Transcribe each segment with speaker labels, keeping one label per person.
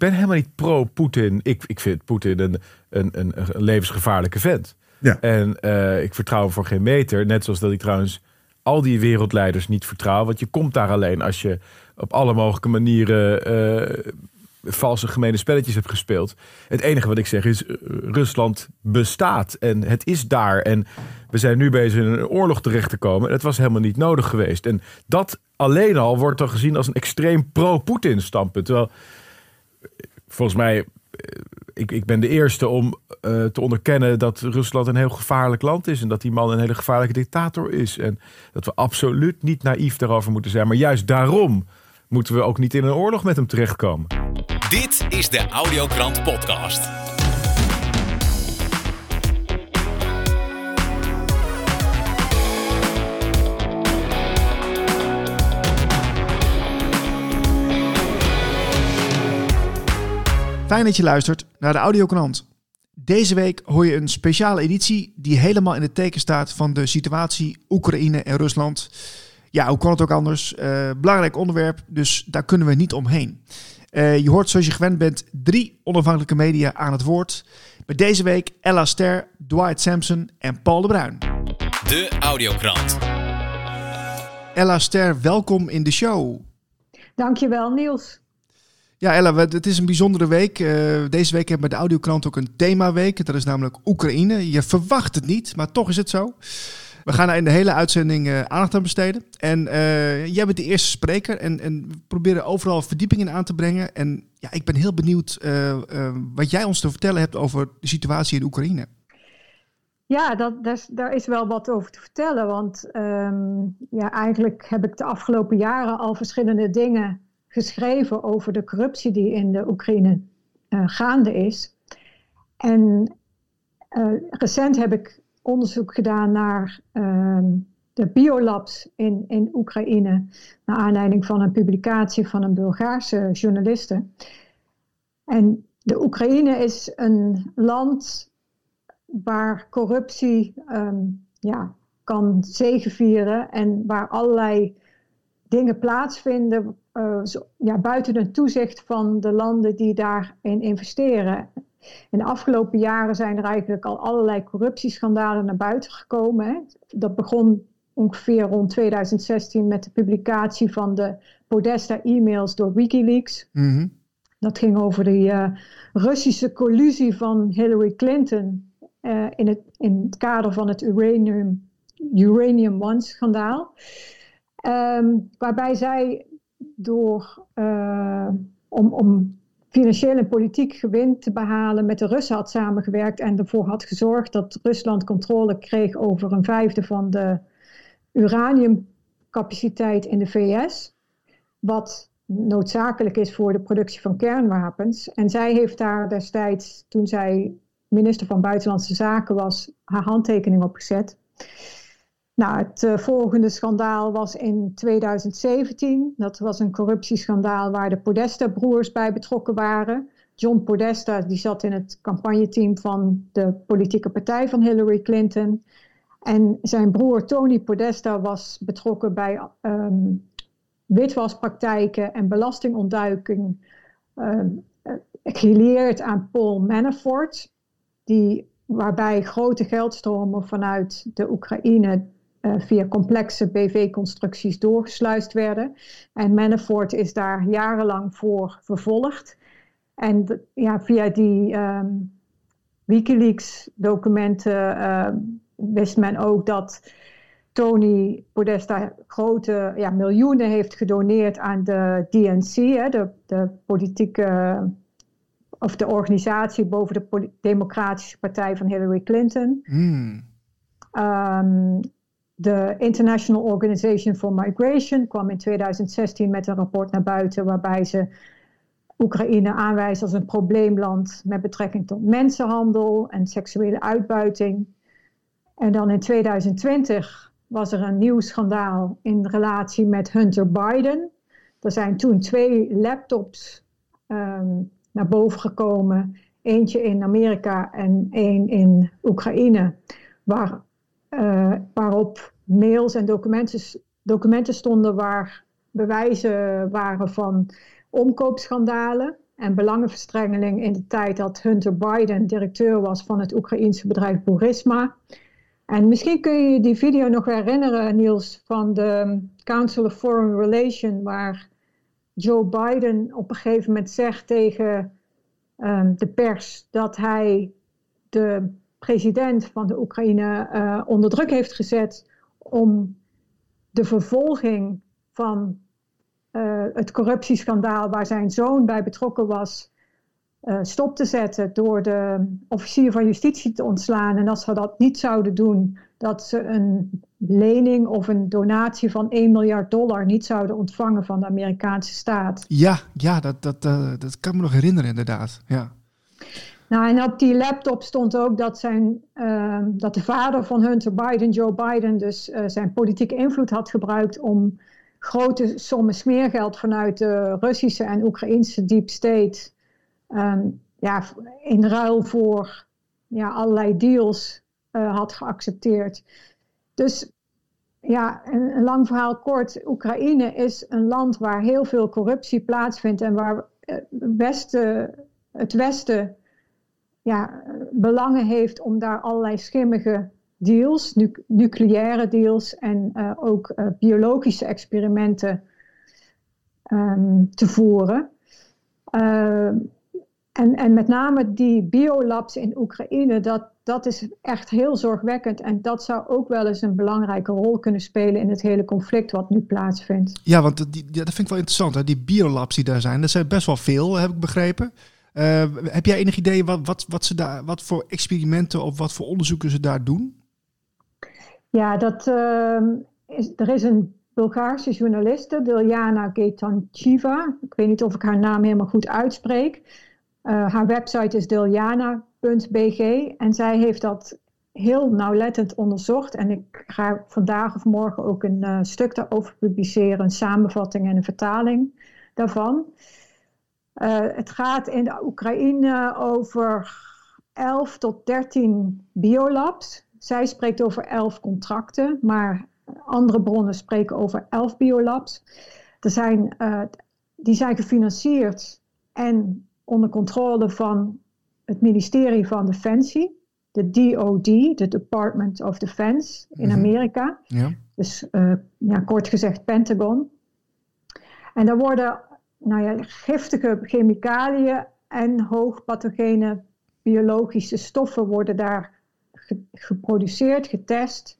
Speaker 1: ben helemaal niet pro-Poetin. Ik, ik vind Poetin een, een, een, een levensgevaarlijke vent.
Speaker 2: Ja.
Speaker 1: En uh, ik vertrouw hem voor geen meter. Net zoals dat ik trouwens al die wereldleiders niet vertrouw. Want je komt daar alleen als je op alle mogelijke manieren uh, valse gemene spelletjes hebt gespeeld. Het enige wat ik zeg is, uh, Rusland bestaat en het is daar. En we zijn nu bezig in een oorlog terecht te komen. Het was helemaal niet nodig geweest. En dat alleen al wordt dan gezien als een extreem pro-Poetin standpunt. Terwijl, volgens mij, ik, ik ben de eerste om uh, te onderkennen dat Rusland een heel gevaarlijk land is. En dat die man een hele gevaarlijke dictator is. En dat we absoluut niet naïef daarover moeten zijn. Maar juist daarom moeten we ook niet in een oorlog met hem terechtkomen.
Speaker 3: Dit is de Audiokrant Podcast.
Speaker 4: Fijn dat je luistert naar de Audiokrant. Deze week hoor je een speciale editie die helemaal in het teken staat van de situatie Oekraïne en Rusland. Ja, hoe kan het ook anders? Uh, belangrijk onderwerp, dus daar kunnen we niet omheen. Uh, je hoort zoals je gewend bent drie onafhankelijke media aan het woord. Met deze week Ella Ster, Dwight Sampson en Paul de Bruin.
Speaker 3: De Audiokrant.
Speaker 4: Ella Ster, welkom in de show.
Speaker 5: Dankjewel Niels.
Speaker 4: Ja, Ella, het is een bijzondere week. Uh, deze week hebben we de Audiokrant ook een themaweek. Dat is namelijk Oekraïne. Je verwacht het niet, maar toch is het zo. We gaan daar in de hele uitzending uh, aandacht aan besteden. En uh, jij bent de eerste spreker en, en we proberen overal verdieping in aan te brengen. En ja, ik ben heel benieuwd wat jij ons te vertellen hebt over de situatie in Oekraïne.
Speaker 5: Ja, dat, dat, daar is wel wat over te vertellen. Want um, ja, eigenlijk heb ik de afgelopen jaren al verschillende dingen geschreven over de corruptie die in de Oekraïne uh, gaande is. En uh, recent heb ik onderzoek gedaan naar uh, de biolabs in, in Oekraïne, naar aanleiding van een publicatie van een Bulgaarse journaliste. En de Oekraïne is een land waar corruptie um, ja, kan zegevieren en waar allerlei dingen plaatsvinden uh, zo, ja, buiten het toezicht van de landen die daarin investeren. In de afgelopen jaren zijn er eigenlijk al allerlei corruptieschandalen naar buiten gekomen. Hè. Dat begon ongeveer rond 2016 met de publicatie van de Podesta-e-mails door Wikileaks.
Speaker 4: Mm-hmm.
Speaker 5: Dat ging over de uh, Russische collusie van Hillary Clinton uh, in, het, in het kader van het Uranium, Uranium One-schandaal. Um, waarbij zij door, uh, om, om financieel en politiek gewin te behalen met de Russen had samengewerkt en ervoor had gezorgd dat Rusland controle kreeg over een vijfde van de uraniumcapaciteit in de VS. Wat noodzakelijk is voor de productie van kernwapens. En zij heeft daar destijds, toen zij minister van Buitenlandse Zaken was, haar handtekening op gezet. Nou, het uh, volgende schandaal was in 2017. Dat was een corruptieschandaal waar de Podesta-broers bij betrokken waren. John Podesta die zat in het campagneteam van de politieke partij van Hillary Clinton. En zijn broer Tony Podesta was betrokken bij um, witwaspraktijken en belastingontduiking. Um, geleerd aan Paul Manafort, die, waarbij grote geldstromen vanuit de Oekraïne uh, via complexe BV-constructies doorgesluist werden. En Manafort is daar jarenlang voor vervolgd. En ja, via die um, Wikileaks-documenten uh, wist men ook dat Tony Podesta grote ja, miljoenen heeft gedoneerd aan de DNC, hè, de, de politieke of de organisatie boven de Democratische Partij van Hillary Clinton.
Speaker 4: Mm.
Speaker 5: Um, de International Organization for Migration kwam in 2016 met een rapport naar buiten waarbij ze Oekraïne aanwijst als een probleemland met betrekking tot mensenhandel en seksuele uitbuiting. En dan in 2020 was er een nieuw schandaal in relatie met Hunter Biden. Er zijn toen twee laptops um, naar boven gekomen. Eentje in Amerika en één in Oekraïne. Waar uh, waarop mails en documenten, documenten stonden waar bewijzen waren van omkoopschandalen. en belangenverstrengeling in de tijd dat Hunter Biden directeur was van het Oekraïense bedrijf Burisma. En misschien kun je die video nog herinneren, Niels, van de Council of Foreign Relations, waar Joe Biden op een gegeven moment zegt tegen um, de pers dat hij de president van de Oekraïne uh, onder druk heeft gezet om de vervolging van uh, het corruptieschandaal waar zijn zoon bij betrokken was, uh, stop te zetten door de officier van justitie te ontslaan. En als ze dat niet zouden doen, dat ze een lening of een donatie van 1 miljard dollar niet zouden ontvangen van de Amerikaanse staat.
Speaker 4: Ja, ja dat, dat, uh, dat kan me nog herinneren inderdaad. Ja.
Speaker 5: Nou, en op die laptop stond ook dat, zijn, uh, dat de vader van Hunter Biden, Joe Biden, dus uh, zijn politieke invloed had gebruikt om grote sommen smeergeld vanuit de Russische en Oekraïnse deep state um, ja, in ruil voor ja, allerlei deals uh, had geaccepteerd. Dus ja, een, lang verhaal kort. Oekraïne is een land waar heel veel corruptie plaatsvindt en waar Westen, het Westen ja, belangen heeft om daar allerlei schimmige deals, nu, nucleaire deals en uh, ook uh, biologische experimenten um, te voeren. Uh, en, en met name die biolabs in Oekraïne, dat, dat is echt heel zorgwekkend. En dat zou ook wel eens een belangrijke rol kunnen spelen in het hele conflict wat nu plaatsvindt.
Speaker 4: Ja, want dat vind ik wel interessant. Hè? Die biolabs die daar zijn, dat zijn best wel veel, heb ik begrepen. Uh, heb jij enig idee wat, wat, wat, ze daar, wat voor experimenten of wat voor onderzoeken ze daar doen?
Speaker 5: Ja, dat, is, er is een Bulgaarse journaliste, Diljana Getanchiva. Ik weet niet of ik haar naam helemaal goed uitspreek. Uh, haar website is diljana.bg en zij heeft dat heel nauwlettend onderzocht. En ik ga vandaag of morgen ook een uh, stuk daarover publiceren, een samenvatting en een vertaling daarvan. Uh, het gaat in de Oekraïne over 11 tot 13 biolabs. Zij spreekt over 11 contracten, maar andere bronnen spreken over 11 biolabs. Er zijn, uh, die zijn gefinancierd en onder controle van het ministerie van Defensie, de DOD, de Department of Defense in Amerika. Ja. Dus uh, ja, kort gezegd Pentagon. En daar worden nou ja, giftige chemicaliën en hoogpathogene biologische stoffen worden daar geproduceerd, getest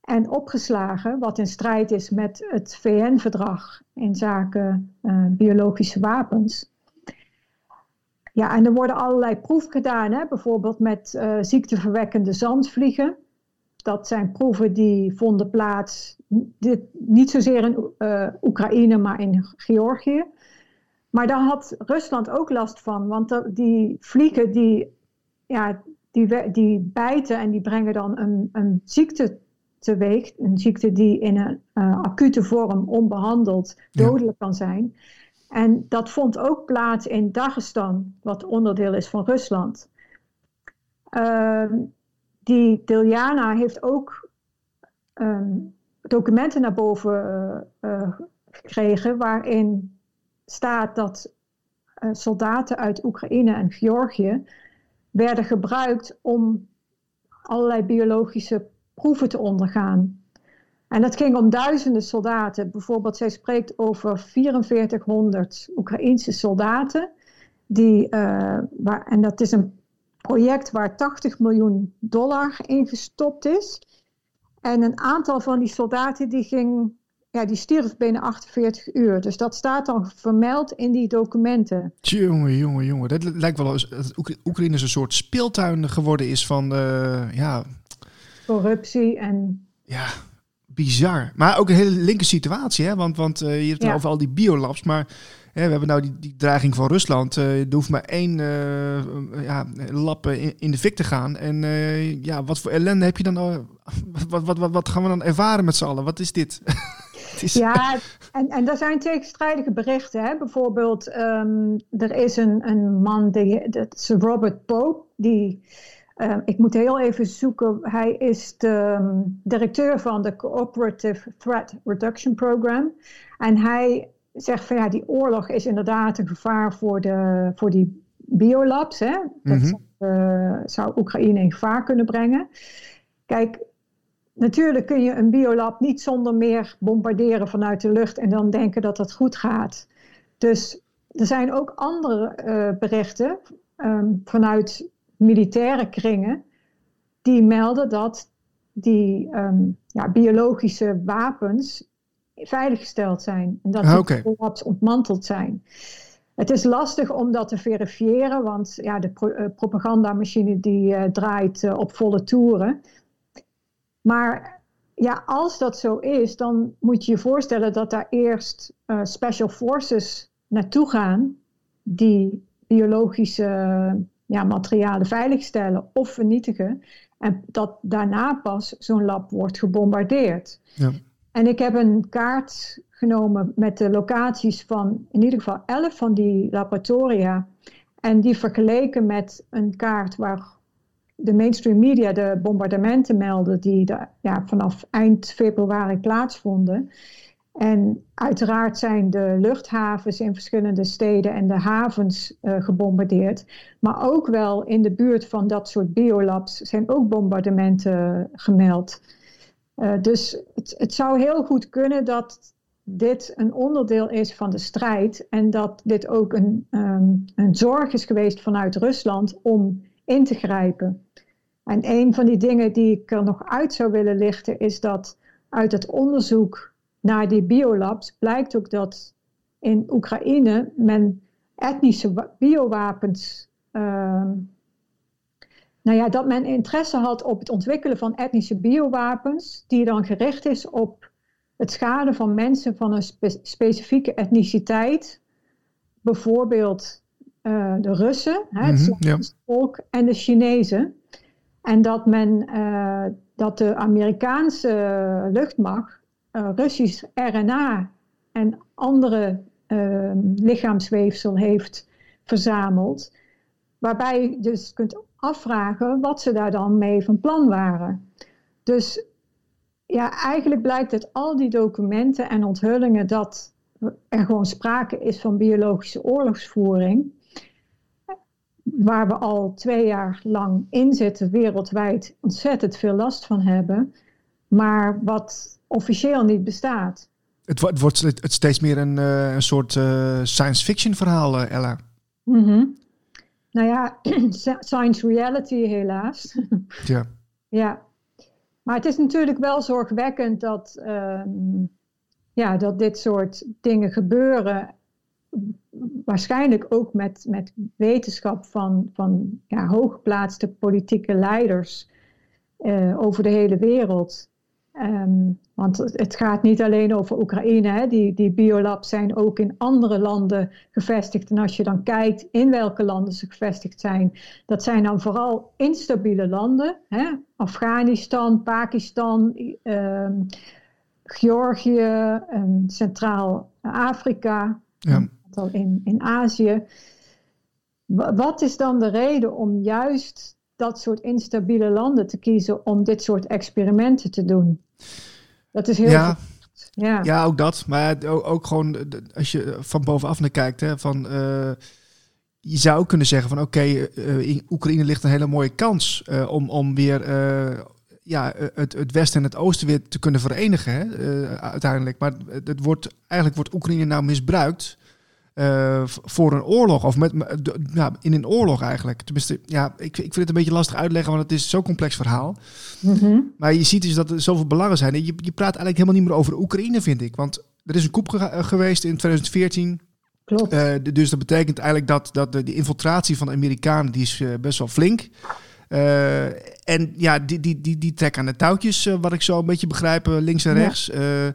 Speaker 5: en opgeslagen, wat in strijd is met het VN-verdrag in zaken uh, biologische wapens. Ja, en er worden allerlei proeven gedaan, hè? bijvoorbeeld met uh, ziekteverwekkende zandvliegen. Dat zijn proeven die vonden plaats, dit, niet zozeer in uh, Oekraïne, maar in Georgië. Maar daar had Rusland ook last van, want die vliegen die, ja, die, die bijten en die brengen dan een, een ziekte teweeg. Een ziekte die in een uh, acute vorm onbehandeld dodelijk ja. kan zijn. En dat vond ook plaats in Dagestan, wat onderdeel is van Rusland. Uh, die Diljana heeft ook um, documenten naar boven uh, uh, gekregen waarin staat dat uh, soldaten uit Oekraïne en Georgië werden gebruikt om allerlei biologische proeven te ondergaan. En dat ging om duizenden soldaten. Bijvoorbeeld, zij spreekt over 4400 Oekraïense soldaten. Die, uh, waar, en dat is een project waar 80 miljoen dollar in gestopt is. En een aantal van die soldaten die ging, ja, die stierf binnen 48 uur. Dus dat staat dan vermeld in die documenten.
Speaker 4: Jongen, jongen, jongen. Dat lijkt wel als Oekraïne een soort speeltuin geworden is van, uh, ja...
Speaker 5: Corruptie en...
Speaker 4: Ja, bizar. Maar ook een hele linker situatie, hè? Want, want uh, je hebt het ja. over al die biolabs, maar hè, we hebben nou die, die dreiging van Rusland. Uh, er hoeft maar één uh, ja, lab in, in, de fik te gaan. En ja, wat voor ellende heb je dan? wat, wat, wat, wat gaan we dan ervaren met z'n allen? Wat is dit?
Speaker 5: is... Ja, en, en er zijn tegenstrijdige berichten. Hè? Bijvoorbeeld, um, er is een, een man, die, dat is Robert Pope, die... Uh, ik moet heel even zoeken. Hij is de um, directeur van de Cooperative Threat Reduction Program. En hij zegt van ja, die oorlog is inderdaad een gevaar voor, de, voor die biolabs. Hè? Dat
Speaker 4: Mhm.
Speaker 5: zou, eh, zou Oekraïne in gevaar kunnen brengen. Kijk, natuurlijk kun je een biolab niet zonder meer bombarderen vanuit de lucht en dan denken dat het goed gaat. Dus er zijn ook andere eh, berichten ehm, vanuit militaire kringen die melden dat die ehm, ja, biologische wapens veiliggesteld zijn en dat
Speaker 4: Ah,
Speaker 5: die biolabs ontmanteld zijn. Het is lastig om dat te verifiëren, want ja, de pro- eh, propagandamachine die eh, draait op volle toeren. Maar ja, als dat zo is, dan moet je je voorstellen dat daar eerst eh, special forces naartoe gaan die biologische ja, materialen veiligstellen of vernietigen. En dat daarna pas zo'n lab wordt gebombardeerd.
Speaker 4: Ja.
Speaker 5: En ik heb een kaart genomen met de locaties van in ieder geval elf van die laboratoria. En die vergeleken met een kaart waar de mainstream media de bombardementen melden die ja, vanaf eind februari plaatsvonden. En uiteraard zijn de luchthavens in verschillende steden en de havens eh, gebombardeerd. Maar ook wel in de buurt van dat soort biolabs zijn ook bombardementen gemeld. Uh, dus het, het, zou heel goed kunnen dat dit een onderdeel is van de strijd en dat dit ook een, um, een zorg is geweest vanuit Rusland om in te grijpen. En een van die dingen die ik er nog uit zou willen lichten is dat uit het onderzoek naar die biolabs blijkt ook dat in Oekraïne men etnische biowapens. Uh, nou ja, dat men interesse had op het ontwikkelen van etnische biowapens, die dan gericht is op het schaden van mensen van een spe specifieke etniciteit. Bijvoorbeeld uh, de Russen, hè, het mm -hmm, ja. en de Chinezen. En dat men uh, dat de Amerikaanse luchtmacht uh, Russisch RNA en andere lichaamsweefsel heeft verzameld. Waarbij je dus kunt afvragen wat ze daar dan mee van plan waren. Dus ja, eigenlijk blijkt uit al die documenten en onthullingen dat er gewoon sprake is van biologische oorlogsvoering. Waar we al twee jaar lang in zitten, wereldwijd ontzettend veel last van hebben. Maar wat officieel niet bestaat.
Speaker 4: Het, wordt, het wordt steeds meer een, uh, een soort uh, science fiction verhaal, uh, Ella.
Speaker 5: Mm -hmm. Nou ja, science reality helaas.
Speaker 4: Ja.
Speaker 5: ja. Maar het is natuurlijk wel zorgwekkend dat, um, ja, dat dit soort dingen gebeuren. Waarschijnlijk ook met, met wetenschap van, van ja, hooggeplaatste politieke leiders uh, over de hele wereld. Um, want het gaat niet alleen over Oekraïne. Hè. Die, die biolabs zijn ook in andere landen gevestigd. En als je dan kijkt in welke landen ze gevestigd zijn, dat zijn dan vooral instabiele landen. Hè. Afghanistan, Pakistan, um, Georgië, um, Centraal-Afrika,
Speaker 4: ja.
Speaker 5: In, in Azië. Wat is dan de reden om juist dat soort instabiele landen te kiezen om dit soort experimenten te doen. Dat is heel
Speaker 4: ja.
Speaker 5: Ja.
Speaker 4: ja, ook dat. Maar ook, ook gewoon als je van bovenaf naar kijkt, hè, van, uh, je zou ook kunnen zeggen van oké, okay, uh, in Oekraïne ligt een hele mooie kans uh, om, om weer ja, het, het Westen en het Oosten weer te kunnen verenigen hè, uiteindelijk. Maar het wordt, eigenlijk wordt Oekraïne nou misbruikt uh, voor een oorlog. Of met, ja, in een oorlog eigenlijk. Tenminste, ja, ik, ik vind het een beetje lastig uitleggen, want het is zo'n complex verhaal.
Speaker 5: Mm -hmm.
Speaker 4: Maar je ziet dus dat er zoveel belangen zijn. Je, je praat eigenlijk helemaal niet meer over Oekraïne, vind ik. Want er is een coup ge geweest in 2014.
Speaker 5: Klopt.
Speaker 4: Uh, dus dat betekent eigenlijk dat, dat de, de infiltratie van de Amerikanen, die is uh, best wel flink. Uh, en ja, die, die, die, die trekken aan de touwtjes, wat ik zo een beetje begrijp, links en rechts. Ja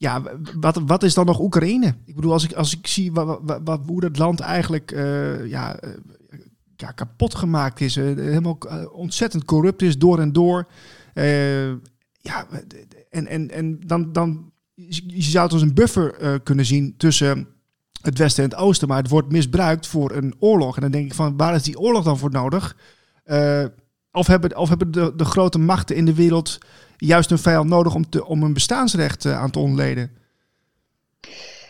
Speaker 4: ja, wat, wat is dan nog Oekraïne? Ik bedoel, als ik, als ik zie wat, hoe dat land eigenlijk uh, ja, uh, ja, kapot gemaakt is, uh, helemaal ontzettend corrupt is door en door. ja, en, en, en dan, dan je zou het als een buffer kunnen zien tussen het Westen en het Oosten, maar het wordt misbruikt voor een oorlog. En dan denk ik van, waar is die oorlog dan voor nodig? of hebben, of hebben de, de grote machten in de wereld juist een vijand nodig om, te, om een bestaansrecht uh, aan te ontleden?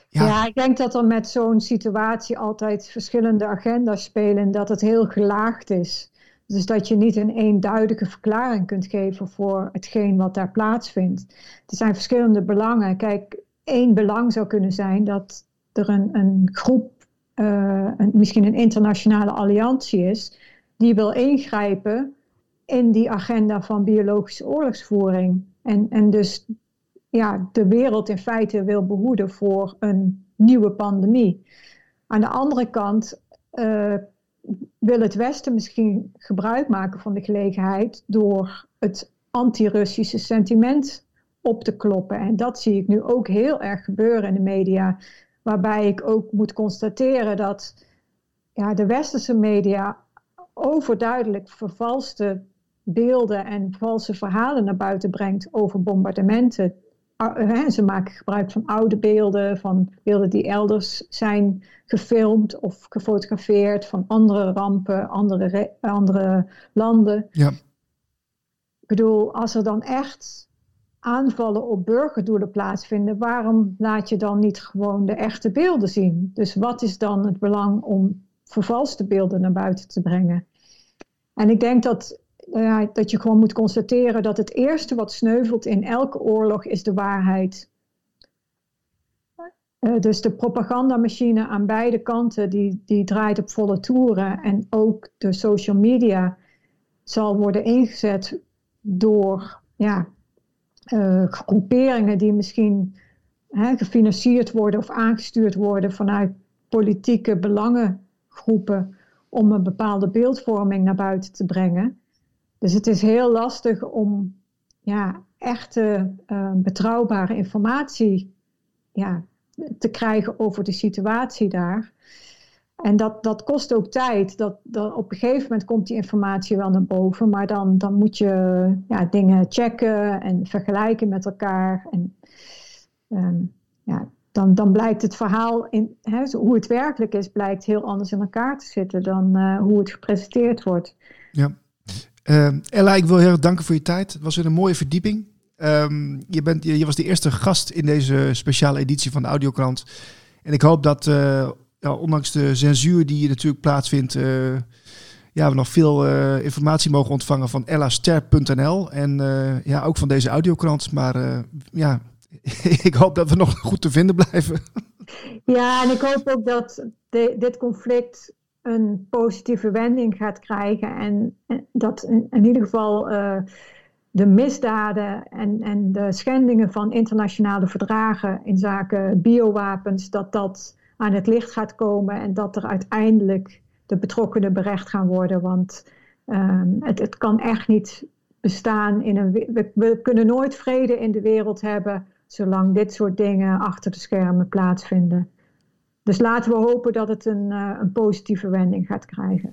Speaker 5: Ja. ik denk dat er met zo'n situatie altijd verschillende agenda's spelen. Dat het heel gelaagd is. Dus dat je niet een eenduidige verklaring kunt geven voor hetgeen wat daar plaatsvindt. Er zijn verschillende belangen. Kijk, één belang zou kunnen zijn dat er een, een groep, uh, een, misschien een internationale alliantie is, die wil ingrijpen in die agenda van biologische oorlogsvoering. En, en dus ja, de wereld in feite wil behoeden voor een nieuwe pandemie. Aan de andere kant uh, wil het Westen misschien gebruik maken van de gelegenheid door het anti-Russische sentiment op te kloppen. En dat zie ik nu ook heel erg gebeuren in de media, waarbij ik ook moet constateren dat ja, de westerse media overduidelijk vervalste beelden en valse verhalen naar buiten brengt over bombardementen. Ze maken gebruik van oude beelden, van beelden die elders zijn gefilmd of gefotografeerd, van andere rampen, andere, andere landen. Ja. Ik bedoel, als er dan echt aanvallen op burgerdoelen plaatsvinden, waarom laat je dan niet gewoon de echte beelden zien? Dus wat is dan het belang om vervalste beelden naar buiten te brengen? En ik denk dat ja, dat je gewoon moet constateren dat het eerste wat sneuvelt in elke oorlog is de waarheid. Uh, dus de propagandamachine aan beide kanten die, die draait op volle toeren. En ook de social media zal worden ingezet door ja, uh, groeperingen die misschien hè, gefinancierd worden of aangestuurd worden vanuit politieke belangengroepen om een bepaalde beeldvorming naar buiten te brengen. Dus het is heel lastig om ja, echte uh, betrouwbare informatie ja, te krijgen over de situatie daar. En dat, dat kost ook tijd. Dat, dat, op een gegeven moment komt die informatie wel naar boven, maar dan, dan moet je ja, dingen checken en vergelijken met elkaar. En um, ja, dan, dan blijkt het verhaal, in, hè, hoe het werkelijk is, blijkt heel anders in elkaar te zitten dan uh, hoe het gepresenteerd wordt.
Speaker 4: Ja. Uh, Ella, ik wil heel erg danken voor je tijd. Het was weer een mooie verdieping. Um, je, bent, je, was de eerste gast in deze speciale editie van de Audiokrant. En ik hoop dat, uh, ja, ondanks de censuur die natuurlijk plaatsvindt, uh, ja, we nog veel uh, informatie mogen ontvangen van ellaster.nl. En ja, ook van deze Audiokrant. Maar ja, ik hoop dat we nog goed te vinden blijven.
Speaker 5: Ja, en ik hoop ook dat dit conflict een positieve wending gaat krijgen. En, dat in, ieder geval uh, de misdaden en, en de schendingen van internationale verdragen in zaken biowapens, dat dat aan het licht gaat komen en dat er uiteindelijk de betrokkenen berecht gaan worden. Want uh, het, het kan echt niet bestaan in een. We, we kunnen nooit vrede in de wereld hebben zolang dit soort dingen achter de schermen plaatsvinden. Dus laten we hopen dat het een, uh, een positieve wending gaat krijgen.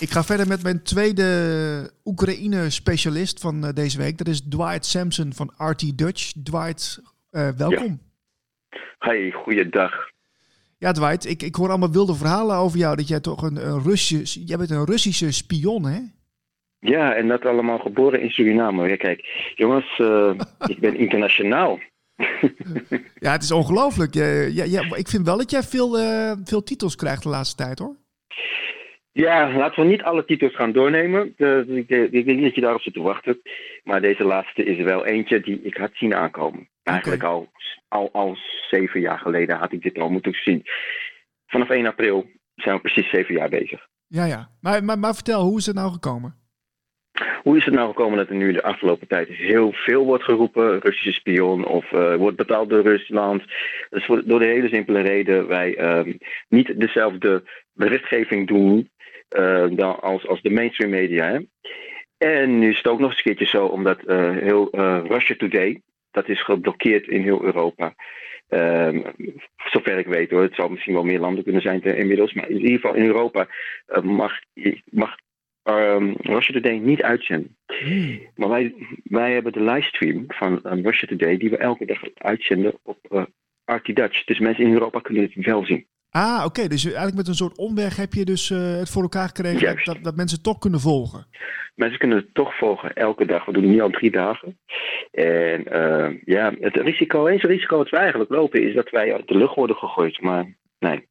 Speaker 4: Ik ga verder met mijn tweede Oekraïne-specialist van uh, deze week. Dat is Dwight Sampson van RT Dutch. Dwight, uh, welkom.
Speaker 6: Ja. Hey, goeiedag.
Speaker 4: Ja, Dwight, ik, ik hoor allemaal wilde verhalen over jou. Dat jij toch een, een Russische... Jij bent een Russische spion, hè?
Speaker 6: Ja, en dat allemaal geboren in Suriname. Ja, kijk, jongens, uh, ik ben internationaal.
Speaker 4: ja, het is ongelooflijk. Ja, ja, ik vind wel dat jij veel, uh, veel titels krijgt de laatste tijd, hoor.
Speaker 6: Ja, laten we niet alle titels gaan doornemen. ik, denk niet dat je daarop zit te wachten. Maar deze laatste is wel eentje die ik had zien aankomen. Eigenlijk al, al, al zeven jaar geleden had ik dit al moeten zien. Vanaf 1 april zijn we precies zeven jaar bezig.
Speaker 4: Ja, ja. Maar, maar, maar vertel, hoe is het nou gekomen?
Speaker 6: Hoe is het nou gekomen dat er nu de afgelopen tijd heel veel wordt geroepen, Russische spion of uh, wordt betaald door Rusland? Dat is voor, door de hele simpele reden wij uh, niet dezelfde berichtgeving doen dan als, als de mainstream media. Hè? En nu is het ook nog eens een keertje zo, omdat uh, heel Russia Today, dat is geblokkeerd in heel Europa. Um, zover ik weet hoor, het zou misschien wel meer landen kunnen zijn inmiddels, maar in ieder geval in Europa mag, mag um, Russia Today niet uitzenden. Hmm. Maar wij, wij hebben de livestream van um, Russia Today die we elke dag uitzenden op uh, RT Dutch. Dus mensen in Europa kunnen het wel zien.
Speaker 4: Ah, oké. Dus eigenlijk met een soort omweg heb je dus uh, het voor elkaar gekregen dat, dat, mensen toch kunnen volgen.
Speaker 6: mensen kunnen het toch volgen elke dag. We doen het nu al drie dagen. En uh, ja, het risico, eens risico dat we eigenlijk lopen is dat wij uit de lucht worden gegooid. Maar nee.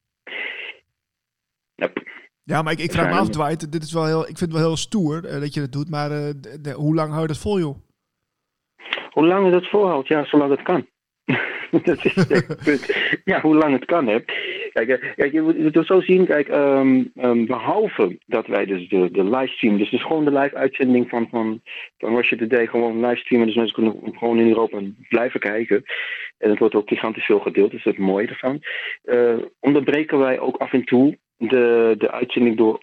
Speaker 4: Ja, maar ik, ik vraag me af, Dwight, dit is wel heel, ik vind het wel heel stoer uh, dat je dat doet. Maar de, de, hoe lang hou je dat vol, joh?
Speaker 6: Hoe lang je dat volhoudt? Ja, zolang het kan. dat is het punt. Ja, hoe lang het kan, hè. Kijk, eh, kijk je moet het zo zien, kijk, um, um, behalve dat wij dus de, de livestream, dus, dus gewoon de live uitzending van, van, van Russia Today, gewoon livestreamen, dus mensen kunnen gewoon in Europa blijven kijken. En het wordt ook gigantisch veel gedeeld, dus dat is het mooie ervan. Uh, onderbreken wij ook af en toe de, de uitzending door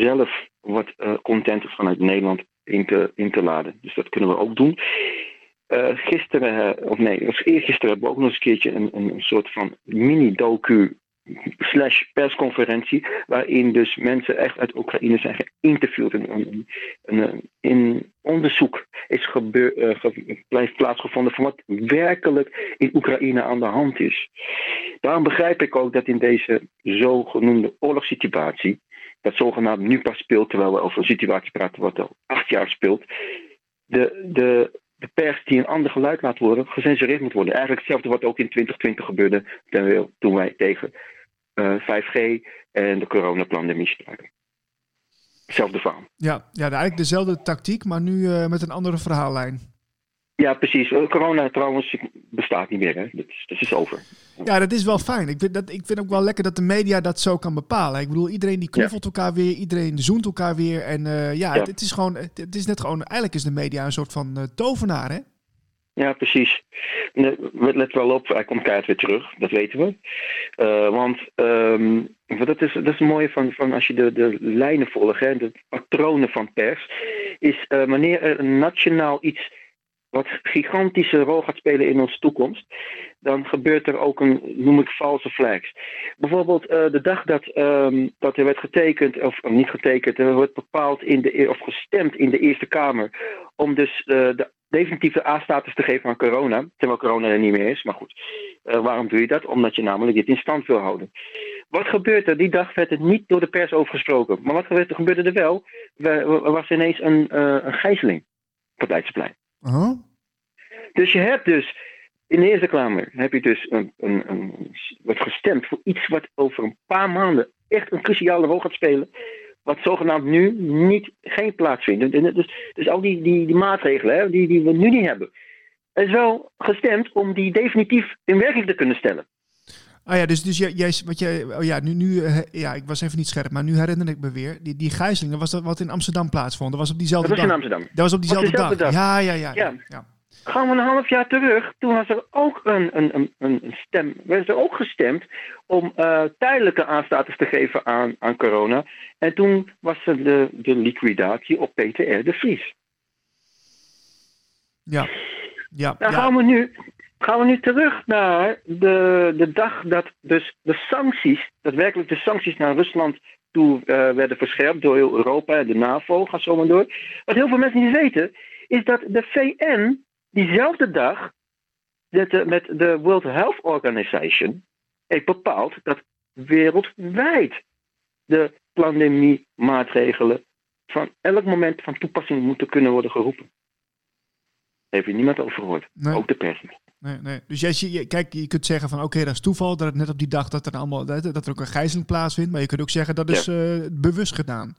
Speaker 6: zelf wat uh, content vanuit Nederland in te, in te laden. Dus dat kunnen we ook doen. Uh, gisteren, of nee, eergisteren hebben we ook nog eens een keertje een, een soort van mini-docu slash persconferentie, waarin dus mensen echt uit Oekraïne zijn geïnterviewd. en een, onderzoek is gebeur, uh, ge, plaatsgevonden van wat werkelijk in Oekraïne aan de hand is. Daarom begrijp ik ook dat in deze zogenoemde oorlogssituatie, dat zogenaamd nu pas speelt, terwijl we over een situatie praten wat al acht jaar speelt, de, de, de pers die een ander geluid laat worden, gecensureerd moet worden. Eigenlijk hetzelfde wat ook in 2020 gebeurde toen wij tegen uh, 5G en de coronapandemie spraken. Hetzelfde verhaal.
Speaker 4: Ja, ja, eigenlijk dezelfde tactiek, maar nu uh, met een andere verhaallijn.
Speaker 6: Ja, precies. Corona trouwens bestaat niet meer. Hè? Dat, is, dat is over.
Speaker 4: Ja, dat is wel fijn. Ik vind, dat, ik vind ook wel lekker dat de media dat zo kan bepalen. Ik bedoel, iedereen die knuffelt ja. elkaar weer, iedereen zoent elkaar weer. En uh, ja, ja. Het, het, is gewoon, het, het, is net gewoon, eigenlijk is de media een soort van uh, tovenaar, hè?
Speaker 6: Ja, precies. Let wel op, hij komt keihard weer terug, dat weten we. Uh, want um, dat, is, dat is het mooie van, van als je de, de lijnen volgt, hè, de patronen van pers, is wanneer er nationaal iets wat gigantische rol gaat spelen in onze toekomst, dan gebeurt er ook een, noem ik, valse flags. Bijvoorbeeld uh, de dag dat, um, dat er werd getekend, of, of niet getekend, er wordt bepaald in de, of gestemd in de Eerste Kamer om dus uh, de definitieve A-status te geven aan corona, terwijl corona er niet meer is. Maar goed, waarom doe je dat? Omdat je namelijk dit in stand wil houden. Wat gebeurt er? Die dag werd het niet door de pers overgesproken. Maar wat gebeurde, er wel? Er was ineens een, een gijzeling op het Leidseplein. Dus je hebt dus in de Eerste Kamer heb je dus een, een, een, wordt gestemd voor iets wat over een paar maanden echt een cruciale rol gaat spelen. Wat zogenaamd nu niet, geen plaatsvindt. Dus, dus al die, die, die maatregelen hè, die, die we nu niet hebben. Er is wel gestemd om die definitief in werking te kunnen stellen.
Speaker 4: Ah ja, dus, dus jij, jij, wat jij, oh ja, nu, nu, ja, ik was even niet scherp, maar nu herinner ik me weer. Die, die gijzeling, dat was dat wat in Amsterdam plaatsvond. Dat was op diezelfde
Speaker 6: dat was
Speaker 4: dag.
Speaker 6: in Amsterdam.
Speaker 4: Dat was op diezelfde
Speaker 6: was
Speaker 4: dag.
Speaker 6: dag.
Speaker 4: Ja, ja, ja.
Speaker 6: Ja.
Speaker 4: ja.
Speaker 6: Gaan we een half jaar terug, toen was er ook een, een, een, een stem, werd er ook gestemd om uh, tijdelijke aanstatus te geven aan, aan corona. En toen was er de, de liquidatie op PTR de Vries.
Speaker 4: Ja. ja
Speaker 6: Dan
Speaker 4: ja.
Speaker 6: gaan we nu gaan we nu terug naar de, de dag dat dus de sancties, daadwerkelijk de sancties naar Rusland toe uh, werden verscherpt door heel Europa en de NAVO, ga zo maar door. Wat heel veel mensen niet weten, is dat de VN diezelfde dag met de World Health Organization heeft bepaald dat wereldwijd de pandemie-maatregelen van elk moment van toepassing moeten kunnen worden geroepen. Daar heeft je niemand over gehoord,
Speaker 4: Nee.
Speaker 6: ook de pers niet.
Speaker 4: Nee, nee. Dus jij, je, kijk, je kunt zeggen van oké, dat is toeval dat het net op die dag dat er allemaal dat, dat er ook een gijzeling plaatsvindt. Maar je kunt ook zeggen dat is eh, bewust gedaan.